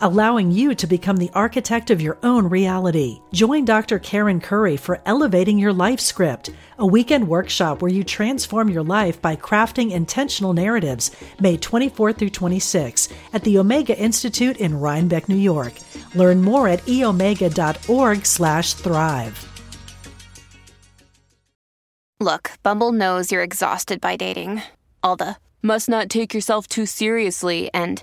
allowing you to become the architect of your own reality. Join Dr. Karen Curry for Elevating Your Life Script, a weekend workshop where you transform your life by crafting intentional narratives, May 24 through 26 at the Omega Institute in Rhinebeck, New York. Learn more at eomega.org/thrive. Look, Bumble knows you're exhausted by dating. All the must not take yourself too seriously and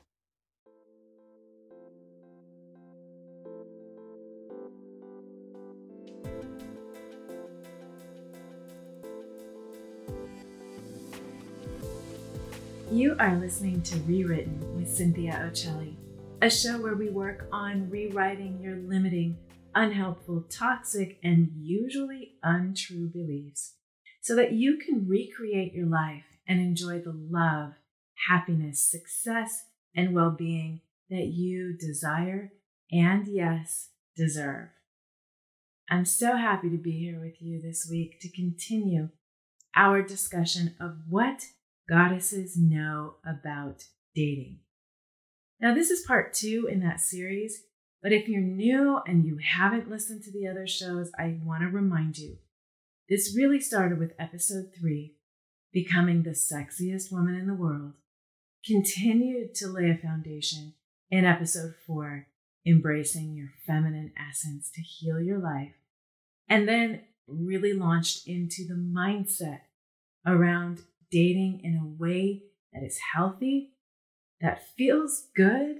You are listening to Rewritten with Cynthia Occelli, a show where we work on rewriting your limiting, unhelpful, toxic, and usually untrue beliefs so that you can recreate your life and enjoy the love, happiness, success, and well being that you desire and, yes, deserve. I'm so happy to be here with you this week to continue our discussion of what goddesses know about dating. Now, this is part two in that series, but if you're new and you haven't listened to the other shows, I want to remind you this really started with episode three, Becoming the Sexiest Woman in the World, continued to lay a foundation in episode four, Embracing Your Feminine Essence to Heal Your Life, and then really launched into the mindset around dating in a way that is healthy, that feels good,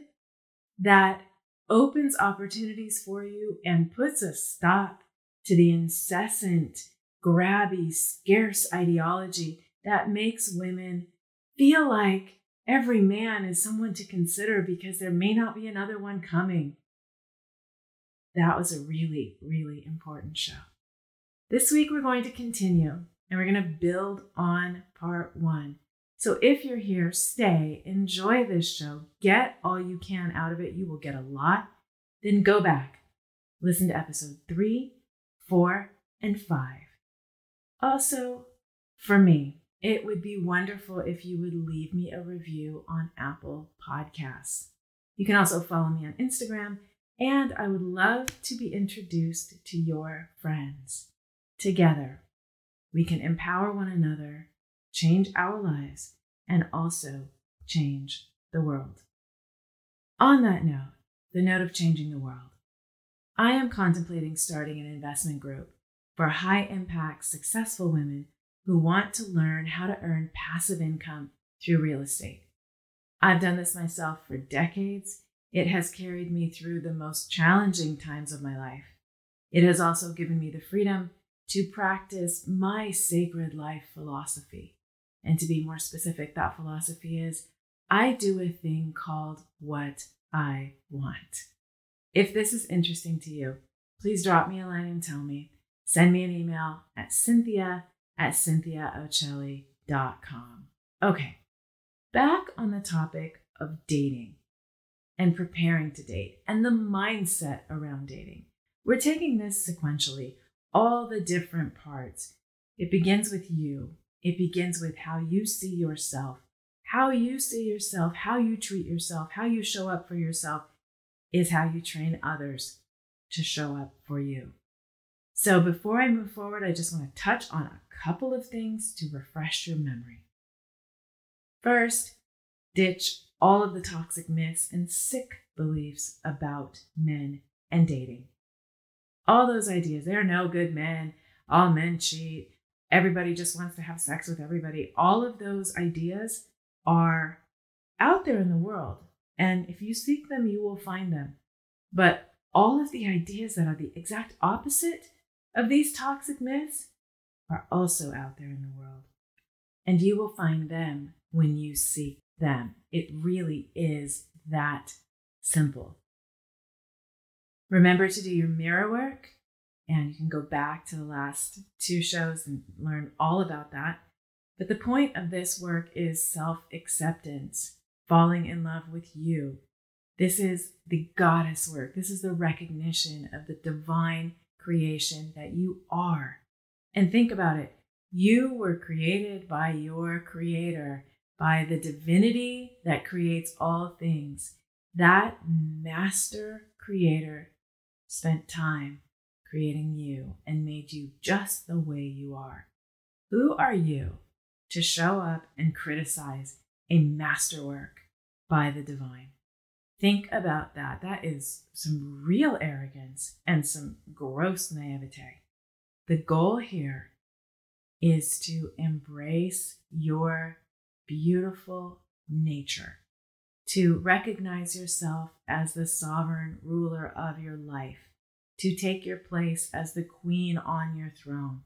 that opens opportunities for you and puts a stop to the incessant, grabby, scarce ideology that makes women feel like every man is someone to consider because there may not be another one coming. That was a really, really important show. This week, we're going to continue and we're going to build on part one. So if you're here, stay, enjoy this show, get all you can out of it. You will get a lot. Then go back, listen to episode three, four, and five. Also, for me, it would be wonderful if you would leave me a review on Apple Podcasts. You can also follow me on Instagram, and I would love to be introduced to your friends. Together, we can empower one another, change our lives, and also change the world. On that note, the note of changing the world, I am contemplating starting an investment group for high impact, successful women who want to learn how to earn passive income through real estate. I've done this myself for decades. It has carried me through the most challenging times of my life. It has also given me the freedom to practice my sacred life philosophy. And to be more specific, that philosophy is I do a thing called what I want. If this is interesting to you, please drop me a line and tell me. Send me an email at cynthia at cynthiaoccelli.com. Okay, back on the topic of dating and preparing to date and the mindset around dating. We're taking this sequentially all the different parts. It begins with you. It begins with how you see yourself. How you see yourself, how you treat yourself, how you show up for yourself is how you train others to show up for you. So before I move forward, I just want to touch on a couple of things to refresh your memory. First, ditch all of the toxic myths and sick beliefs about men and dating all those ideas. There are no good men. All men cheat. Everybody just wants to have sex with everybody. All of those ideas are out there in the world. And if you seek them, you will find them. But all of the ideas that are the exact opposite of these toxic myths are also out there in the world. And you will find them when you seek them. It really is that simple. Remember to do your mirror work, and you can go back to the last two shows and learn all about that. But the point of this work is self acceptance, falling in love with you. This is the goddess work. This is the recognition of the divine creation that you are. And think about it you were created by your creator, by the divinity that creates all things. That master creator spent time creating you and made you just the way you are. Who are you to show up and criticize a masterwork by the divine? Think about that. That is some real arrogance and some gross naivete. The goal here is to embrace your beautiful nature, to recognize yourself as the sovereign ruler of your life, to take your place as the queen on your throne,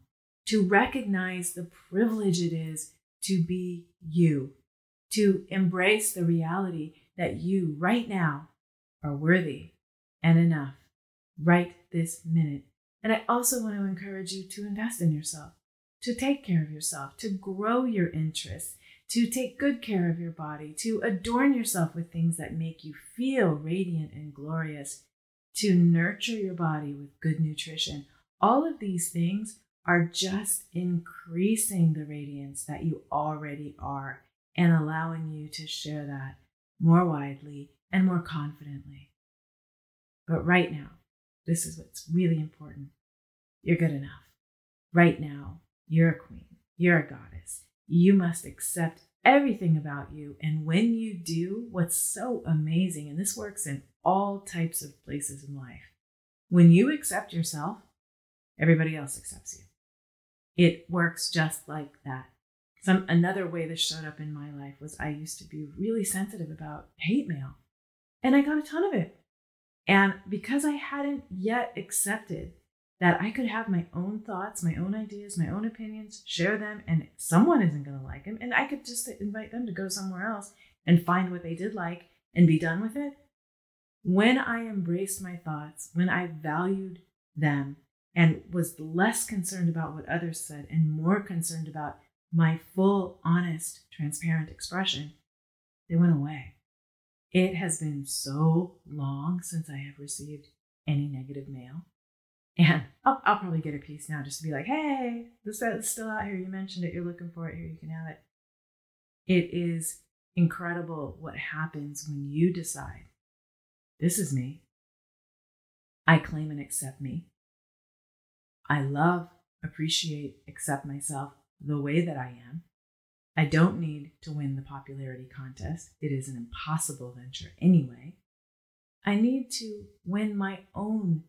to recognize the privilege it is to be you, to embrace the reality that you right now are worthy and enough right this minute. And I also want to encourage you to invest in yourself, to take care of yourself, to grow your interests, to take good care of your body, to adorn yourself with things that make you feel radiant and glorious, to nurture your body with good nutrition. All of these things are just increasing the radiance that you already are and allowing you to share that more widely and more confidently. But right now, this is what's really important. You're good enough. Right now, you're a queen. You're a goddess. You must accept everything about you. And when you do, what's so amazing, and this works in all types of places in life, when you accept yourself, everybody else accepts you. It works just like that. Some another way this showed up in my life was I used to be really sensitive about hate mail. And I got a ton of it. And because I hadn't yet accepted that I could have my own thoughts, my own ideas, my own opinions, share them, and someone isn't going to like them, and I could just invite them to go somewhere else and find what they did like and be done with it. When I embraced my thoughts, when I valued them and was less concerned about what others said and more concerned about my full, honest, transparent expression, they went away. It has been so long since I have received any negative mail. And I'll, I'll probably get a piece now just to be like, hey, this is still out here. You mentioned it. You're looking for it. Here, you can have it. It is incredible what happens when you decide this is me. I claim and accept me. I love, appreciate, accept myself the way that I am. I don't need to win the popularity contest. It is an impossible venture anyway. I need to win my own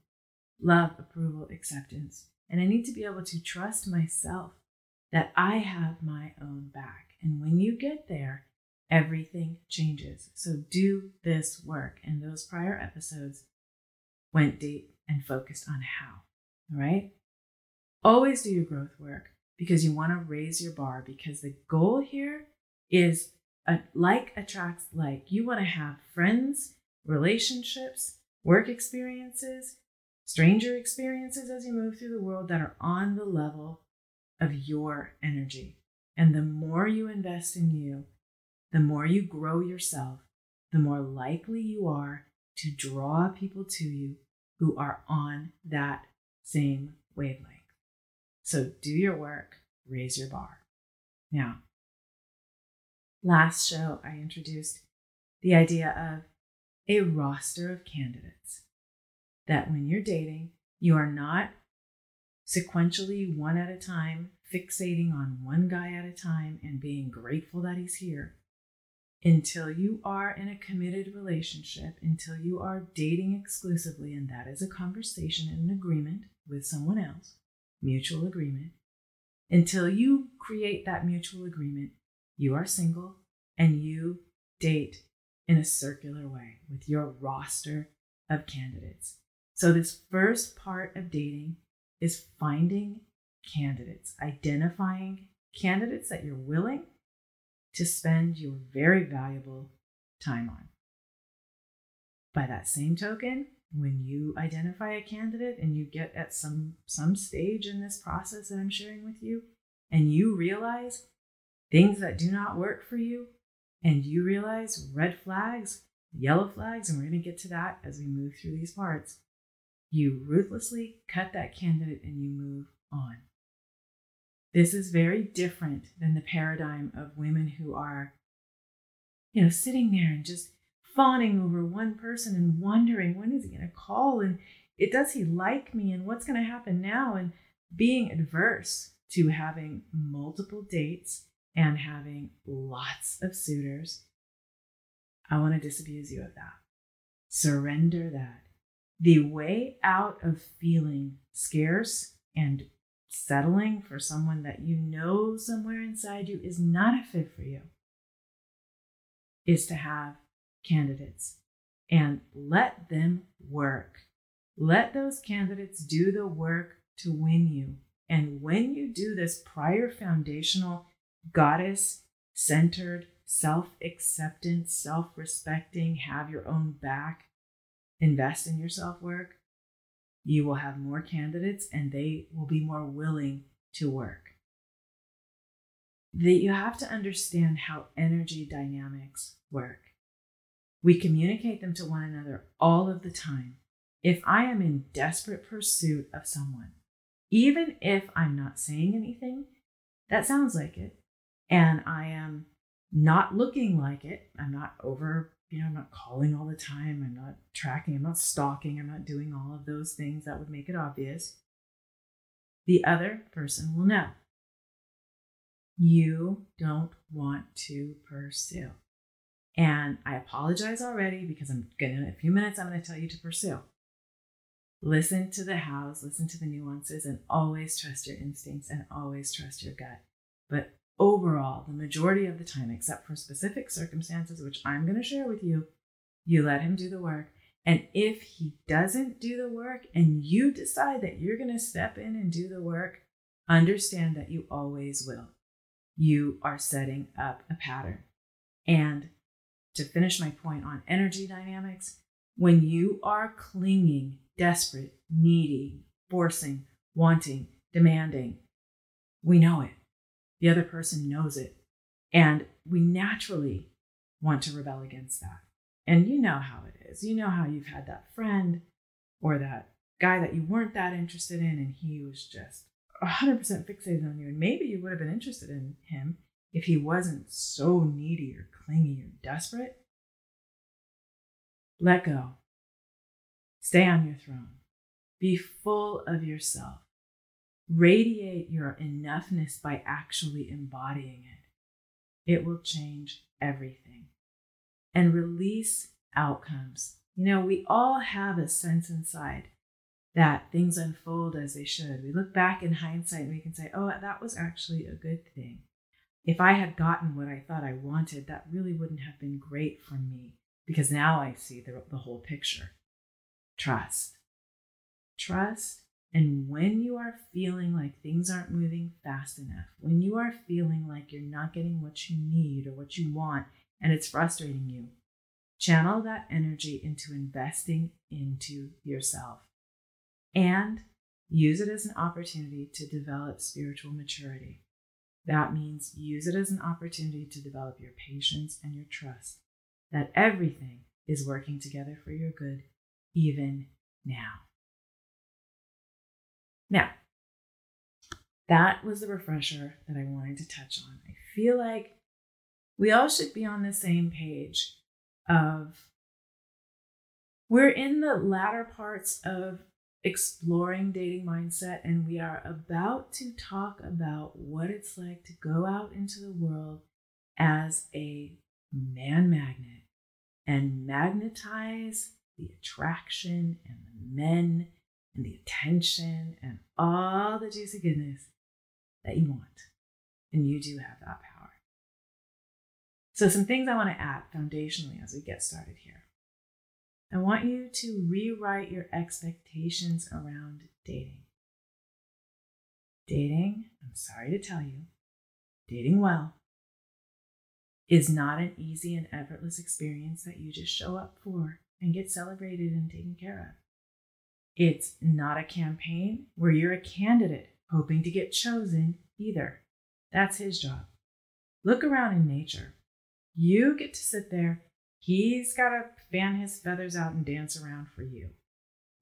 love, approval, acceptance. And I need to be able to trust myself that I have my own back. And when you get there, everything changes. So do this work. And those prior episodes went deep and focused on how. All right? Always do your growth work because you want to raise your bar because the goal here is a, like attracts like. You want to have friends, relationships, work experiences, stranger experiences as you move through the world that are on the level of your energy. And the more you invest in you, the more you grow yourself, the more likely you are to draw people to you who are on that same wavelength. So do your work, raise your bar. Now, last show, I introduced the idea of a roster of candidates. That when you're dating, you are not sequentially one at a time, fixating on one guy at a time and being grateful that he's here. Until you are in a committed relationship, until you are dating exclusively, and that is a conversation and an agreement with someone else, mutual agreement. Until you create that mutual agreement, you are single and you date in a circular way with your roster of candidates. So, this first part of dating is finding candidates, identifying candidates that you're willing to spend your very valuable time on. By that same token, when you identify a candidate and you get at some some stage in this process that I'm sharing with you and you realize things that do not work for you and you realize red flags, yellow flags and we're going to get to that as we move through these parts. You ruthlessly cut that candidate and you move on. This is very different than the paradigm of women who are you know sitting there and just fawning over one person and wondering when is he going to call and it does he like me and what's going to happen now? And being adverse to having multiple dates and having lots of suitors i want to disabuse you of that. Surrender that the way out of feeling scarce and settling for someone that you know somewhere inside you is not a fit for you is to have candidates and let them work. Let those candidates do the work to win you. And when you do this prior foundational, goddess centered, self acceptance, self respecting, have your own back, invest in your self work, you will have more candidates and they will be more willing to work. That you have to understand how energy dynamics work. We communicate them to one another all of the time. If I am in desperate pursuit of someone, even if I'm not saying anything, that sounds like it, and I am not looking like it, I'm not over, you know, I'm not calling all the time, I'm not tracking, I'm not stalking, I'm not doing all of those things that would make it obvious. The other person will know. You don't want to pursue. And I apologize already because I'm going to, in a few minutes, I'm going to tell you to pursue. Listen to the hows, listen to the nuances, and always trust your instincts and always trust your gut. But overall, the majority of the time, except for specific circumstances, which I'm going to share with you, you let him do the work. And if he doesn't do the work and you decide that you're going to step in and do the work, understand that you always will. You are setting up a pattern. And to finish my point on energy dynamics, when you are clinging, desperate, needy, forcing, wanting, demanding, we know it. The other person knows it. And we naturally want to rebel against that. And you know how it is. You know how you've had that friend or that guy that you weren't that interested in, and he was just 100% fixated on you. And maybe you would have been interested in him if he wasn't so needy or clingy or desperate, let go. Stay on your throne. Be full of yourself. Radiate your enoughness by actually embodying it. It will change everything. And release outcomes. You know, we all have a sense inside that things unfold as they should. We look back in hindsight and we can say, oh, that was actually a good thing if I had gotten what I thought I wanted, that really wouldn't have been great for me because now I see the, the whole picture. Trust. Trust. And when you are feeling like things aren't moving fast enough, when you are feeling like you're not getting what you need or what you want and it's frustrating you, channel that energy into investing into yourself and use it as an opportunity to develop spiritual maturity. That means use it as an opportunity to develop your patience and your trust that everything is working together for your good, even now. Now, that was the refresher that I wanted to touch on. I feel like we all should be on the same page of we're in the latter parts of exploring dating mindset, and we are about to talk about what it's like to go out into the world as a man magnet and magnetize the attraction and the men and the attention and all the juicy goodness that you want. And you do have that power. So, some things I want to add foundationally as we get started here. I want you to rewrite your expectations around dating. Dating, I'm sorry to tell you, dating well is not an easy and effortless experience that you just show up for and get celebrated and taken care of. It's not a campaign where you're a candidate hoping to get chosen either. That's his job. Look around in nature. You get to sit there. He's got to fan his feathers out and dance around for you.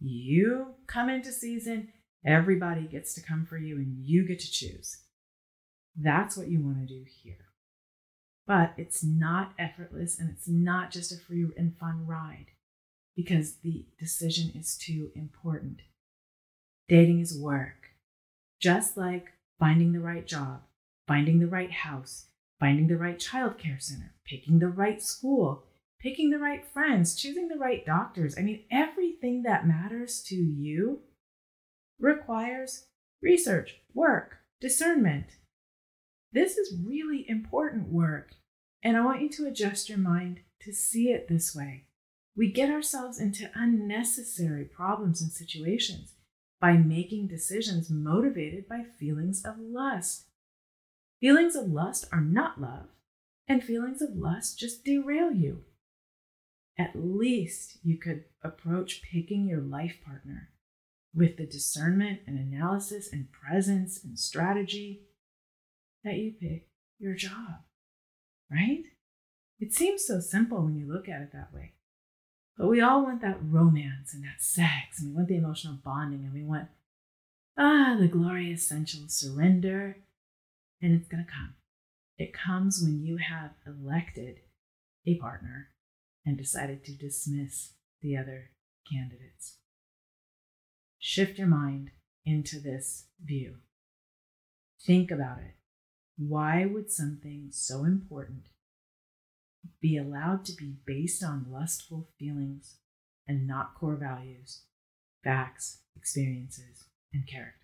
You come into season, everybody gets to come for you, and you get to choose. That's what you want to do here. But it's not effortless and it's not just a free and fun ride because the decision is too important. Dating is work, just like finding the right job, finding the right house, finding the right childcare center, picking the right school, picking the right friends, choosing the right doctors. I mean, everything that matters to you requires research, work, discernment. This is really important work, and I want you to adjust your mind to see it this way. We get ourselves into unnecessary problems and situations by making decisions motivated by feelings of lust. Feelings of lust are not love, and feelings of lust just derail you. At least you could approach picking your life partner with the discernment and analysis and presence and strategy that you pick your job, right? It seems so simple when you look at it that way. But we all want that romance and that sex, and we want the emotional bonding, and we want, ah, the glorious sensual surrender. And it's to come. It comes when you have elected a partner and decided to dismiss the other candidates. Shift your mind into this view. Think about it. Why would something so important be allowed to be based on lustful feelings and not core values, facts, experiences, and character?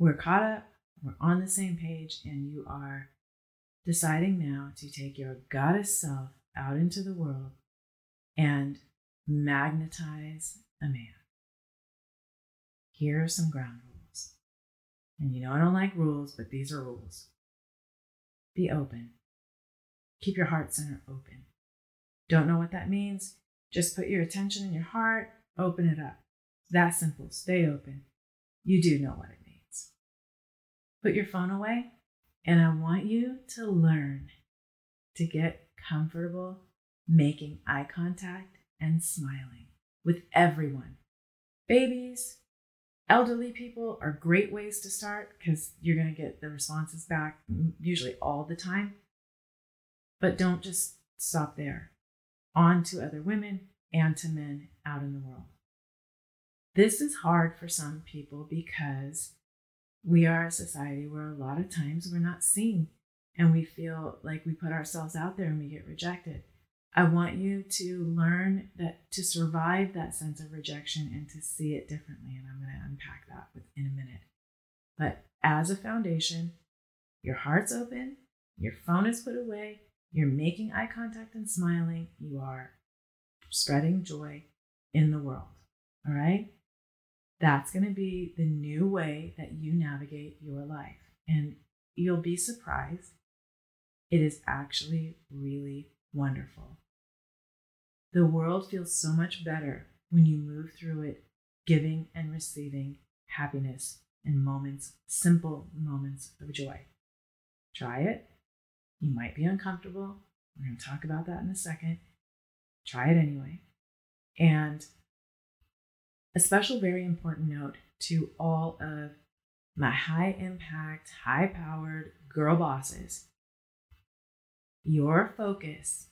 We're caught up, we're on the same page, and you are deciding now to take your goddess self out into the world and magnetize a man. Here are some ground rules. And you know I don't like rules, but these are rules. Be open. Keep your heart center open. Don't know what that means? Just put your attention in your heart, open it up. That simple. Stay open. You do know what it Put your phone away, and I want you to learn to get comfortable making eye contact and smiling with everyone. Babies, elderly people are great ways to start because you're going to get the responses back usually all the time. But don't just stop there. On to other women and to men out in the world. This is hard for some people because we are a society where a lot of times we're not seen and we feel like we put ourselves out there and we get rejected. I want you to learn that to survive that sense of rejection and to see it differently. And I'm going to unpack that in a minute. But as a foundation, your heart's open, your phone is put away, you're making eye contact and smiling, you are spreading joy in the world. All right? That's going to be the new way that you navigate your life. And you'll be surprised. It is actually really wonderful. The world feels so much better when you move through it, giving and receiving happiness in moments, simple moments of joy. Try it. You might be uncomfortable. We're going to talk about that in a second. Try it anyway. And a special, very important note to all of my high impact, high powered girl bosses. Your focus,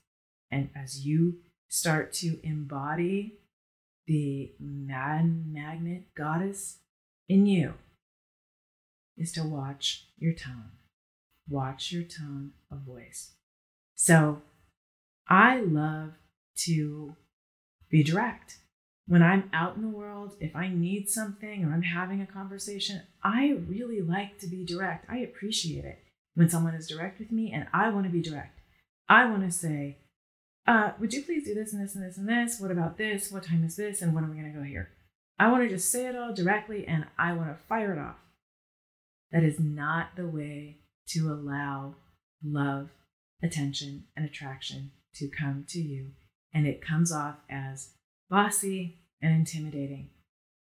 and as you start to embody the mad magnet goddess in you is to watch your tone. Watch your tone of voice. So I love to be direct. When I'm out in the world, if I need something or I'm having a conversation, I really like to be direct. I appreciate it when someone is direct with me and I want to be direct. I want to say, uh, would you please do this and this and this and this? What about this? What time is this? And when are we going to go here? I want to just say it all directly and I want to fire it off. That is not the way to allow love, attention, and attraction to come to you. And it comes off as bossy and intimidating.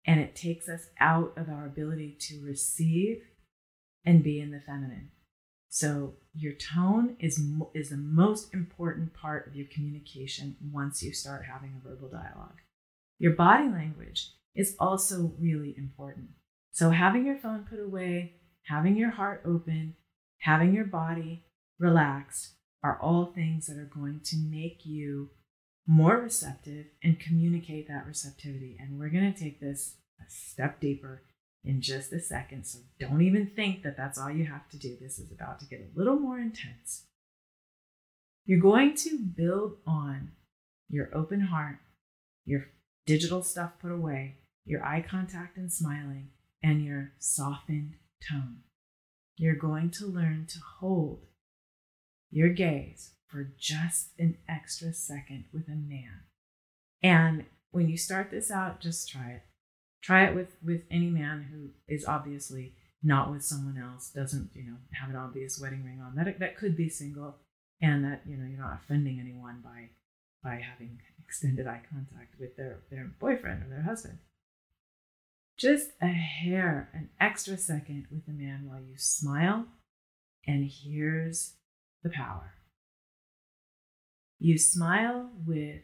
And it takes us out of our ability to receive and be in the feminine. So your tone is is the most important part of your communication once you start having a verbal dialogue. Your body language is also really important. So having your phone put away, having your heart open, having your body relaxed are all things that are going to make you more receptive and communicate that receptivity. And we're going to take this a step deeper in just a second. So don't even think that that's all you have to do. This is about to get a little more intense. You're going to build on your open heart, your digital stuff put away, your eye contact and smiling, and your softened tone. You're going to learn to hold your gaze for just an extra second with a man. And when you start this out, just try it. Try it with, with any man who is obviously not with someone else, doesn't, you know, have an obvious wedding ring on. That that could be single and that, you know, you're not offending anyone by by having extended eye contact with their, their boyfriend or their husband. Just a hair, an extra second with a man while you smile, and here's the power. You smile with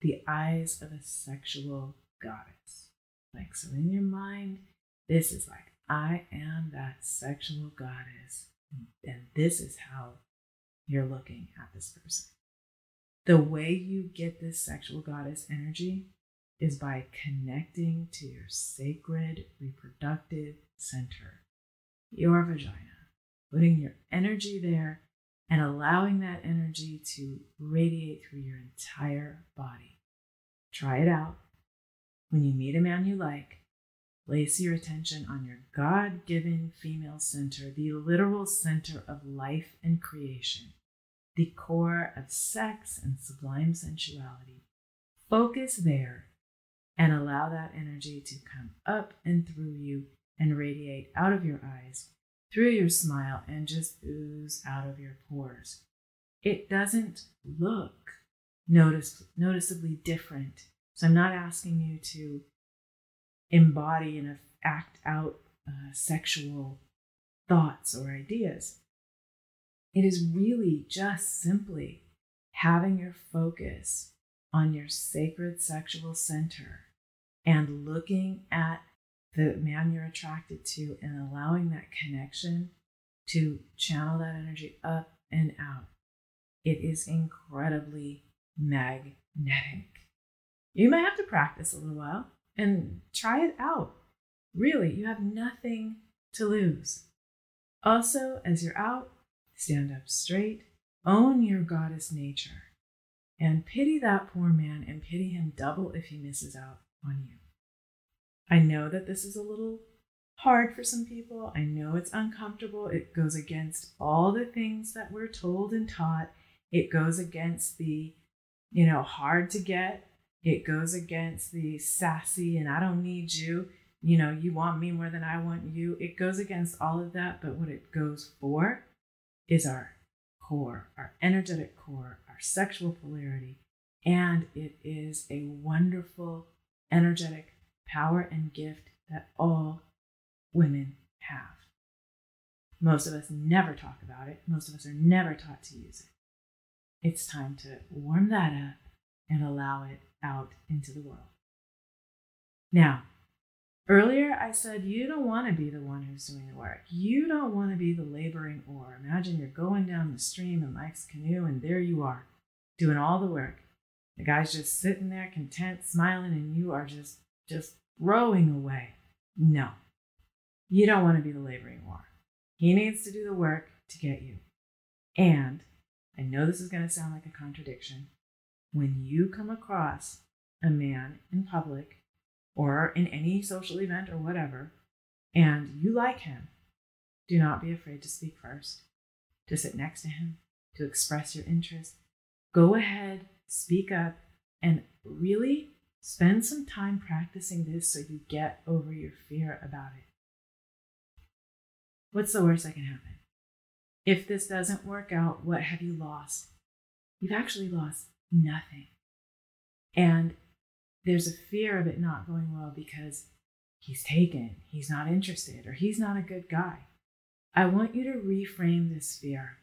the eyes of a sexual goddess. Like, so in your mind, this is like, I am that sexual goddess. And this is how you're looking at this person. The way you get this sexual goddess energy is by connecting to your sacred reproductive center, your vagina, putting your energy there and allowing that energy to radiate through your entire body. Try it out. When you meet a man you like, place your attention on your God given female center, the literal center of life and creation, the core of sex and sublime sensuality. Focus there and allow that energy to come up and through you and radiate out of your eyes, through your smile, and just ooze out of your pores. It doesn't look notice, noticeably different. So I'm not asking you to embody and act out uh, sexual thoughts or ideas. It is really just simply having your focus on your sacred sexual center and looking at the man you're attracted to and allowing that connection to channel that energy up and out. It is incredibly magnetic. You might have to practice a little while and try it out. Really, you have nothing to lose. Also, as you're out, stand up straight, own your goddess nature, and pity that poor man and pity him double if he misses out on you. I know that this is a little hard for some people. I know it's uncomfortable. It goes against all the things that we're told and taught. It goes against the, you know, hard to get. It goes against the sassy and I don't need you. You know, you want me more than I want you. It goes against all of that. But what it goes for is our core, our energetic core, our sexual polarity. And it is a wonderful energetic power and gift that all women have. Most of us never talk about it. Most of us are never taught to use it. It's time to warm that up and allow it out into the world. Now, earlier I said you don't want to be the one who's doing the work. You don't want to be the laboring oar. Imagine you're going down the stream in life's canoe and there you are, doing all the work. The guy's just sitting there content, smiling, and you are just just rowing away. No. You don't want to be the laboring war. He needs to do the work to get you. And I know this is going to sound like a contradiction. When you come across a man in public or in any social event or whatever, and you like him, do not be afraid to speak first, to sit next to him, to express your interest. Go ahead, speak up, and really spend some time practicing this so you get over your fear about it. What's the worst that can happen? If this doesn't work out, what have you lost? You've actually lost nothing. And there's a fear of it not going well because he's taken, he's not interested, or he's not a good guy. I want you to reframe this fear.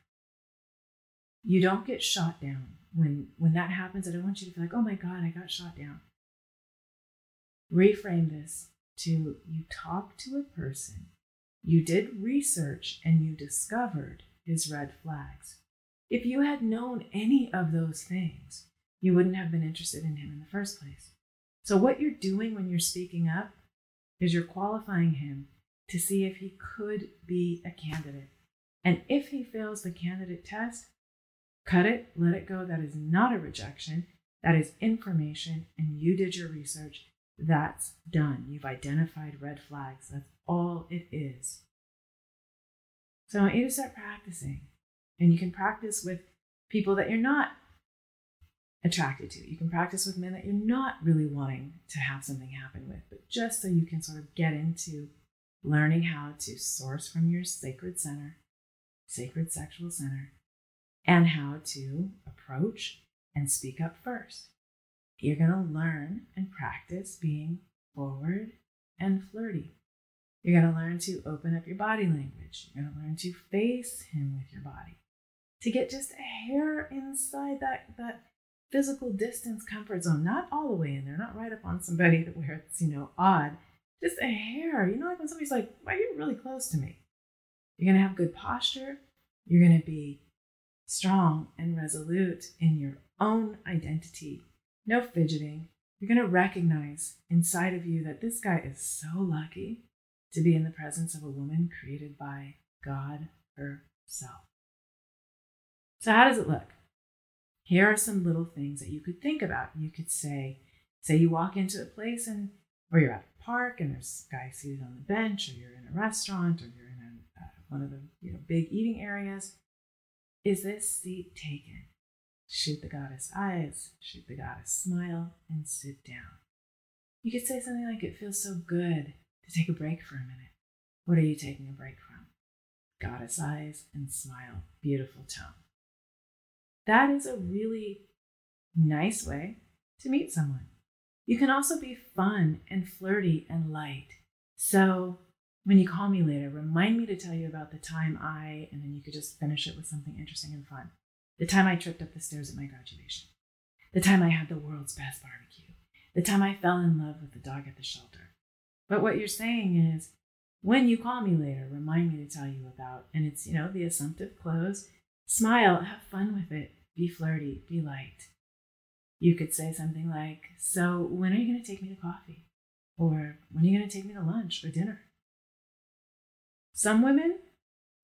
You don't get shot down. When when that happens, I don't want you to feel like, oh my God, I got shot down. Reframe this to you talk to a person, you did research, and you discovered his red flags. If you had known any of those things, you wouldn't have been interested in him in the first place. So, what you're doing when you're speaking up is you're qualifying him to see if he could be a candidate. And if he fails the candidate test, cut it, let it go. That is not a rejection. That is information, and you did your research. That's done. You've identified red flags. That's all it is. So I want you to start practicing. And you can practice with people that you're not attracted to. You can practice with men that you're not really wanting to have something happen with, but just so you can sort of get into learning how to source from your sacred center, sacred sexual center, and how to approach and speak up first. You're going to learn and practice being forward and flirty. You're going to learn to open up your body language. You're going to learn to face him with your body. To get just a hair inside that, that physical distance comfort zone, not all the way in there, not right up on somebody where it's, you know, odd, just a hair. You know, like when somebody's like, why are you really close to me? You're going to have good posture. You're going to be strong and resolute in your own identity. No fidgeting. You're going to recognize inside of you that this guy is so lucky to be in the presence of a woman created by God herself. So, how does it look? Here are some little things that you could think about. You could say, say you walk into a place and or you're at a park and there's a guy seated on the bench, or you're in a restaurant, or you're in a, uh, one of the you know big eating areas. Is this seat taken? Shoot the goddess eyes, shoot the goddess smile, and sit down. You could say something like, It feels so good to take a break for a minute. What are you taking a break from? Goddess eyes and smile. Beautiful tone. That is a really nice way to meet someone. You can also be fun and flirty and light. So when you call me later, remind me to tell you about the time I, and then you could just finish it with something interesting and fun. The time I tripped up the stairs at my graduation. The time I had the world's best barbecue. The time I fell in love with the dog at the shelter. But what you're saying is, when you call me later, remind me to tell you about, and it's, you know, the assumptive close. Smile, have fun with it, be flirty, be light. You could say something like, So, when are you going to take me to coffee? Or when are you going to take me to lunch or dinner? Some women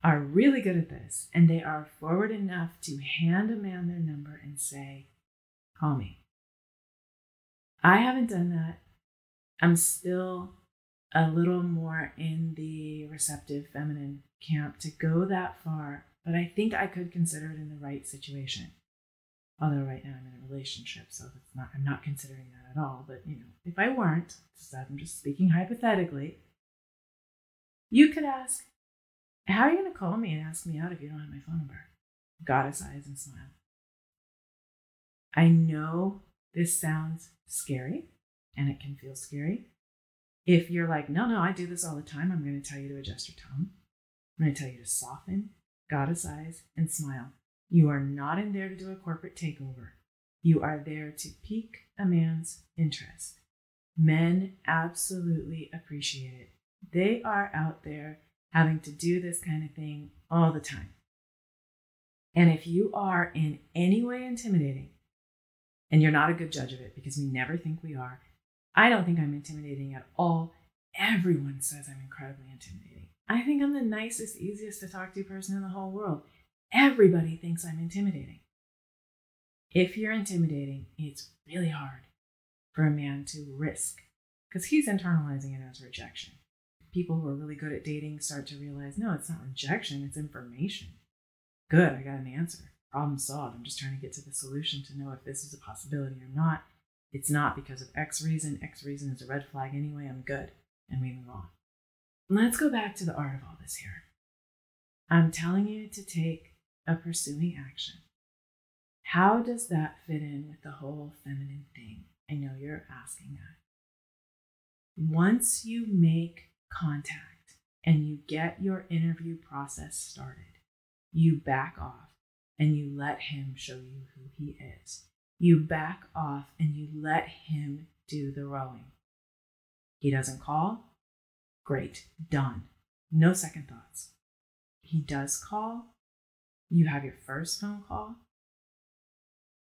are really good at this, and they are forward enough to hand a man their number and say, Call me. I haven't done that. I'm still a little more in the receptive feminine camp to go that far, but I think I could consider it in the right situation. Although right now I'm in a relationship, so it's not I'm not considering that at all. But you know, if I weren't, I'm just speaking hypothetically, you could ask, How are you gonna call me and ask me out if you don't have my phone number? Goddess eyes and smile. I know this sounds scary and it can feel scary. If you're like, no, no, I do this all the time, I'm going to tell you to adjust your tone. I'm going to tell you to soften, goddess eyes, and smile. You are not in there to do a corporate takeover. You are there to pique a man's interest. Men absolutely appreciate it. They are out there having to do this kind of thing all the time. And if you are in any way intimidating, And you're not a good judge of it because we never think we are. I don't think I'm intimidating at all. Everyone says I'm incredibly intimidating. I think I'm the nicest, easiest to talk to person in the whole world. Everybody thinks I'm intimidating. If you're intimidating, it's really hard for a man to risk because he's internalizing it as rejection. People who are really good at dating start to realize no, it's not rejection, it's information. Good, I got an answer. Problem solved. I'm just trying to get to the solution to know if this is a possibility or not. It's not because of X reason. X reason is a red flag anyway. I'm good. And we move on. Let's go back to the art of all this here. I'm telling you to take a pursuing action. How does that fit in with the whole feminine thing? I know you're asking that. Once you make contact and you get your interview process started, you back off and you let him show you who he is. You back off and you let him do the rowing. He doesn't call? Great, done. No second thoughts. He does call. You have your first phone call.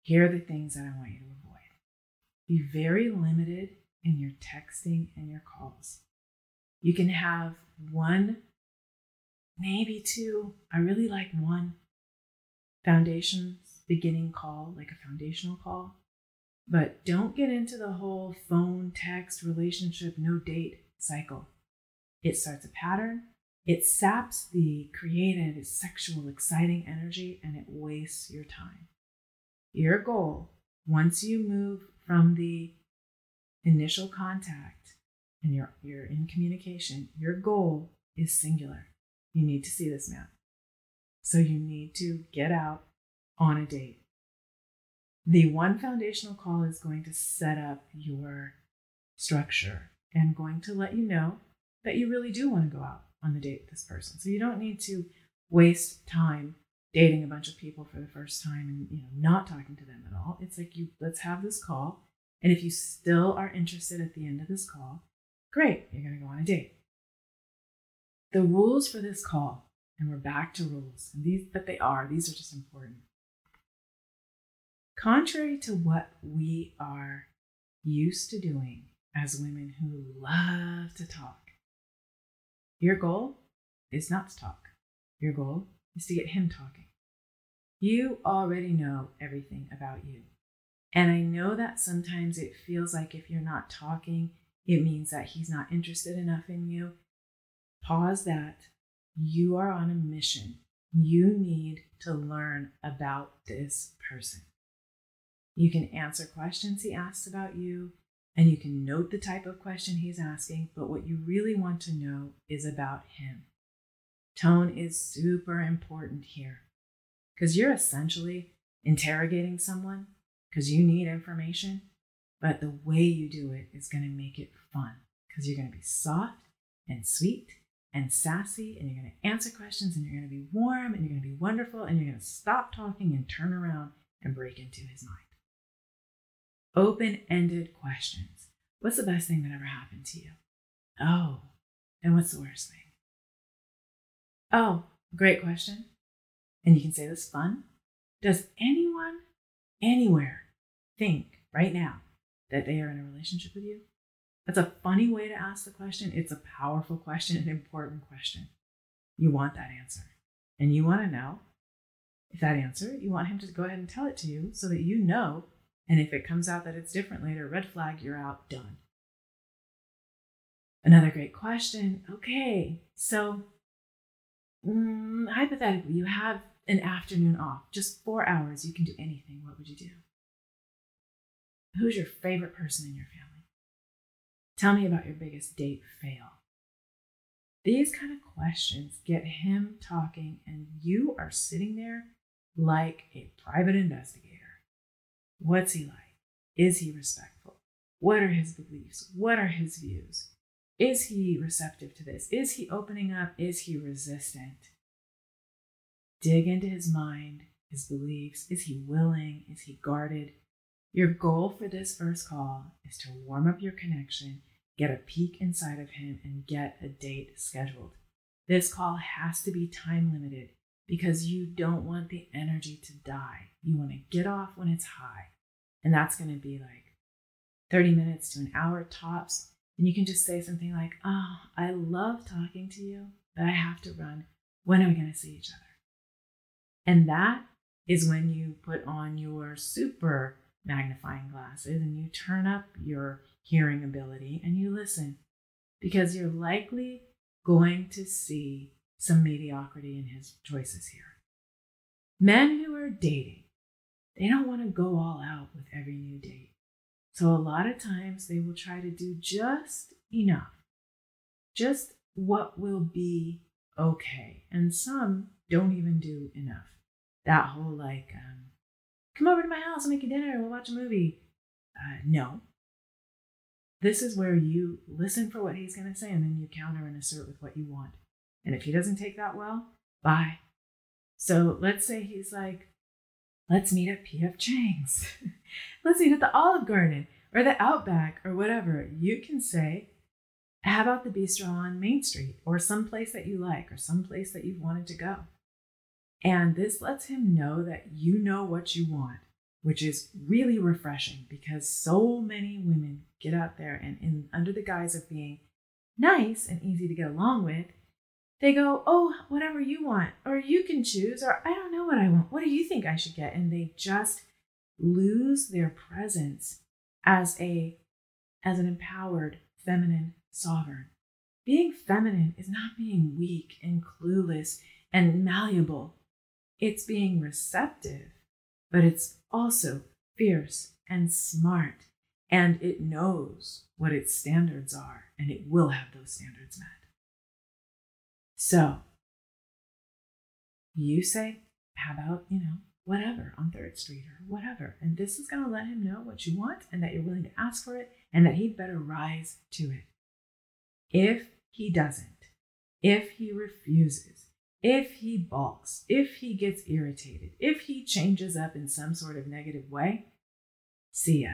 Here are the things that I want you to avoid. Be very limited in your texting and your calls. You can have one, maybe two. I really like one foundations beginning call, like a foundational call. But don't get into the whole phone, text, relationship, no date cycle. It starts a pattern, it saps the creative, sexual, exciting energy, and it wastes your time. Your goal, once you move from the initial contact and you're, you're in communication, your goal is singular. You need to see this man. So you need to get out on a date. The one foundational call is going to set up your structure and going to let you know that you really do want to go out on the date with this person. So you don't need to waste time dating a bunch of people for the first time and you know not talking to them at all. It's like you let's have this call and if you still are interested at the end of this call, great, you're going to go on a date. The rules for this call, and we're back to rules, and these but they are, these are just important. Contrary to what we are used to doing as women who love to talk, your goal is not to talk. Your goal is to get him talking. You already know everything about you. And I know that sometimes it feels like if you're not talking, it means that he's not interested enough in you. Pause that. You are on a mission. You need to learn about this person. You can answer questions he asks about you, and you can note the type of question he's asking, but what you really want to know is about him. Tone is super important here because you're essentially interrogating someone because you need information, but the way you do it is going to make it fun because you're going to be soft and sweet and sassy and you're going to answer questions and you're going to be warm and you're going to be wonderful and you're going to stop talking and turn around and break into his mind. Open ended questions. What's the best thing that ever happened to you? Oh, and what's the worst thing? Oh, great question. And you can say this fun. Does anyone anywhere think right now that they are in a relationship with you? That's a funny way to ask the question. It's a powerful question, an important question. You want that answer. And you want to know if that answer, you want him to go ahead and tell it to you so that you know and if it comes out that it's different later, red flag, you're out, done. Another great question. Okay, so mm, hypothetically, you have an afternoon off, just four hours, you can do anything. What would you do? Who's your favorite person in your family? Tell me about your biggest date fail. These kind of questions get him talking, and you are sitting there like a private investigator. What's he like? Is he respectful? What are his beliefs? What are his views? Is he receptive to this? Is he opening up? Is he resistant? Dig into his mind, his beliefs. Is he willing? Is he guarded? Your goal for this first call is to warm up your connection, get a peek inside of him, and get a date scheduled. This call has to be time limited because you don't want the energy to die. You want to get off when it's high. And that's going to be like 30 minutes to an hour tops. And you can just say something like, Oh, I love talking to you, but I have to run. When are we going to see each other? And that is when you put on your super magnifying glasses and you turn up your hearing ability and you listen because you're likely going to see some mediocrity in his choices here. Men who are dating, they don't want to go all out with every new date. So a lot of times they will try to do just enough, just what will be okay. And some don't even do enough. That whole like, um, come over to my house and make you dinner, we'll watch a movie. Uh, no. This is where you listen for what he's going to say and then you counter and assert with what you want. And if he doesn't take that well, bye. So let's say he's like, let's meet at P.F. Chang's. let's meet at the Olive Garden or the Outback or whatever. You can say, how about the bistro on Main Street or some place that you like or some place that you've wanted to go? And this lets him know that you know what you want, which is really refreshing because so many women get out there and in under the guise of being nice and easy to get along with, they go, "Oh, whatever you want or you can choose or I don't know what I want. What do you think I should get?" And they just lose their presence as a as an empowered feminine sovereign. Being feminine is not being weak and clueless and malleable. It's being receptive, but it's also fierce and smart, and it knows what its standards are, and it will have those standards met. So, you say, how about, you know, whatever on Third Street or whatever. And this is going to let him know what you want and that you're willing to ask for it and that he'd better rise to it. If he doesn't, if he refuses, if he balks, if he gets irritated, if he changes up in some sort of negative way, see ya.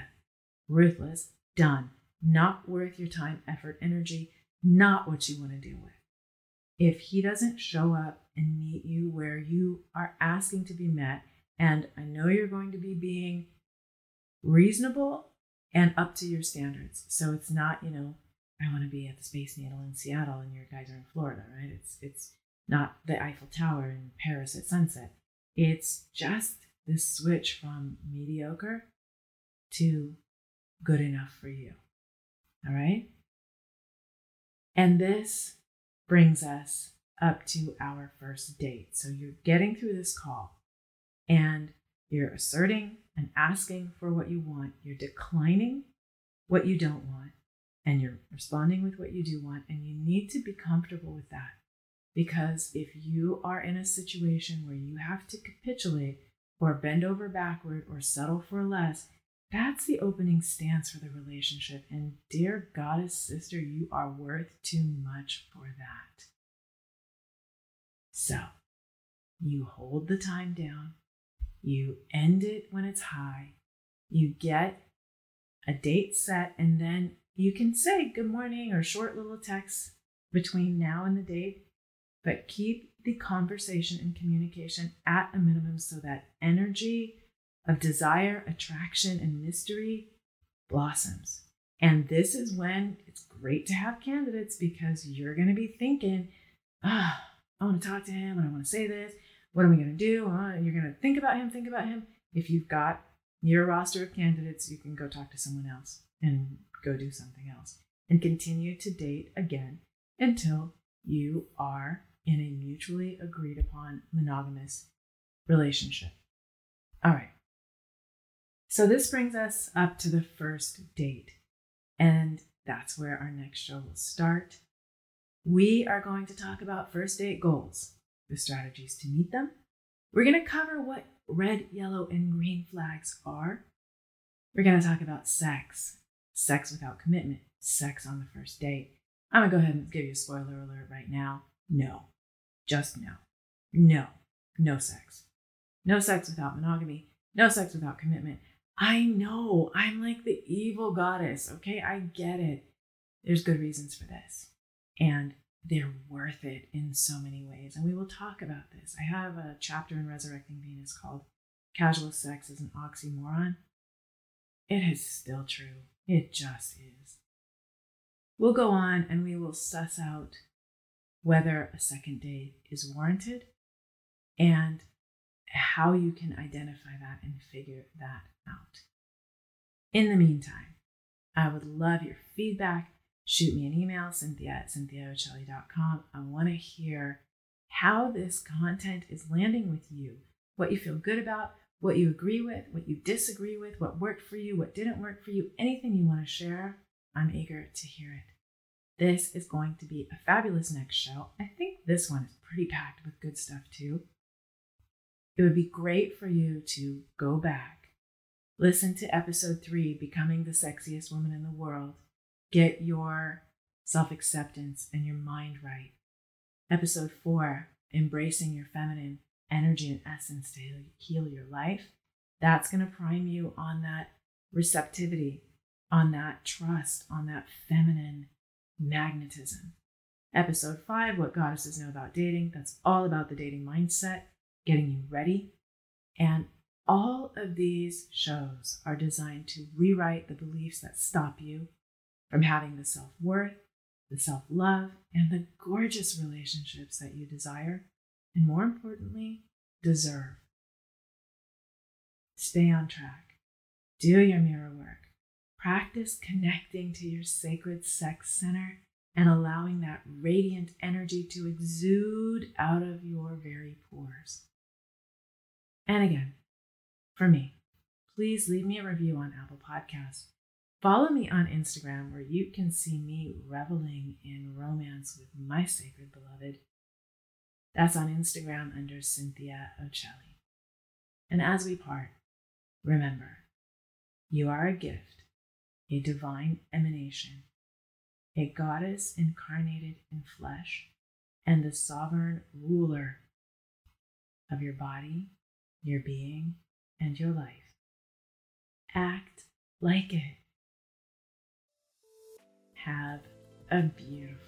Ruthless, done. Not worth your time, effort, energy, not what you want to deal with. If he doesn't show up and meet you where you are asking to be met, and I know you're going to be being reasonable and up to your standards. So it's not, you know, I want to be at the Space Needle in Seattle and your guys are in Florida, right? It's it's not the Eiffel Tower in Paris at sunset. It's just this switch from mediocre to good enough for you. All right? And this brings us up to our first date. So you're getting through this call and you're asserting and asking for what you want. You're declining what you don't want and you're responding with what you do want. And you need to be comfortable with that. Because if you are in a situation where you have to capitulate or bend over backward or settle for less, that's the opening stance for the relationship. And dear goddess sister, you are worth too much for that. So you hold the time down, you end it when it's high, you get a date set, and then you can say good morning or short little texts between now and the date but keep the conversation and communication at a minimum so that energy of desire, attraction, and mystery blossoms. And this is when it's great to have candidates because you're going to be thinking, ah, I want to talk to him and I want to say this. What am I going to do? Uh, you're going to think about him, think about him. If you've got your roster of candidates, you can go talk to someone else and go do something else and continue to date again until you are in a mutually agreed upon monogamous relationship. All right. So this brings us up to the first date. And that's where our next show will start. We are going to talk about first date goals, the strategies to meet them. We're going to cover what red, yellow, and green flags are. We're going to talk about sex, sex without commitment, sex on the first date. I'm to go ahead and give you a spoiler alert right now. No, just no. No. No sex. No sex without monogamy. No sex without commitment. I know. I'm like the evil goddess. Okay. I get it. There's good reasons for this. And they're worth it in so many ways. And we will talk about this. I have a chapter in Resurrecting Venus called Casual Sex is an Oxymoron. it is still true. It just is. We'll go on and we will suss out whether a second date is warranted and how you can identify that and figure that out. In the meantime, I would love your feedback. Shoot me an email, cynthia at cynthiaoccelli.com. I want to hear how this content is landing with you, what you feel good about, what you agree with, what you disagree with, what worked for you, what didn't work for you, anything you want to share. I'm eager to hear it. This is going to be a fabulous next show. I think this one is pretty packed with good stuff too. It would be great for you to go back, listen to episode three, Becoming the Sexiest Woman in the World, get your self acceptance and your mind right. Episode four, Embracing Your Feminine Energy and Essence to Heal Your Life. That's going to prime you on that receptivity, on that trust, on that feminine magnetism. Episode five, What Goddesses Know About Dating. That's all about the dating mindset getting you ready. And all of these shows are designed to rewrite the beliefs that stop you from having the self worth, the self love, and the gorgeous relationships that you desire, and more importantly, deserve. Stay on track. Do your mirror work. Practice connecting to your sacred sex center and allowing that radiant energy to exude out of your very pores. And again, for me, please leave me a review on Apple Podcasts. Follow me on Instagram where you can see me reveling in romance with my sacred beloved. That's on Instagram under Cynthia Occelli. And as we part, remember, you are a gift, a divine emanation, a goddess incarnated in flesh, and the sovereign ruler of your body your being, and your life. Act like it. Have a beautiful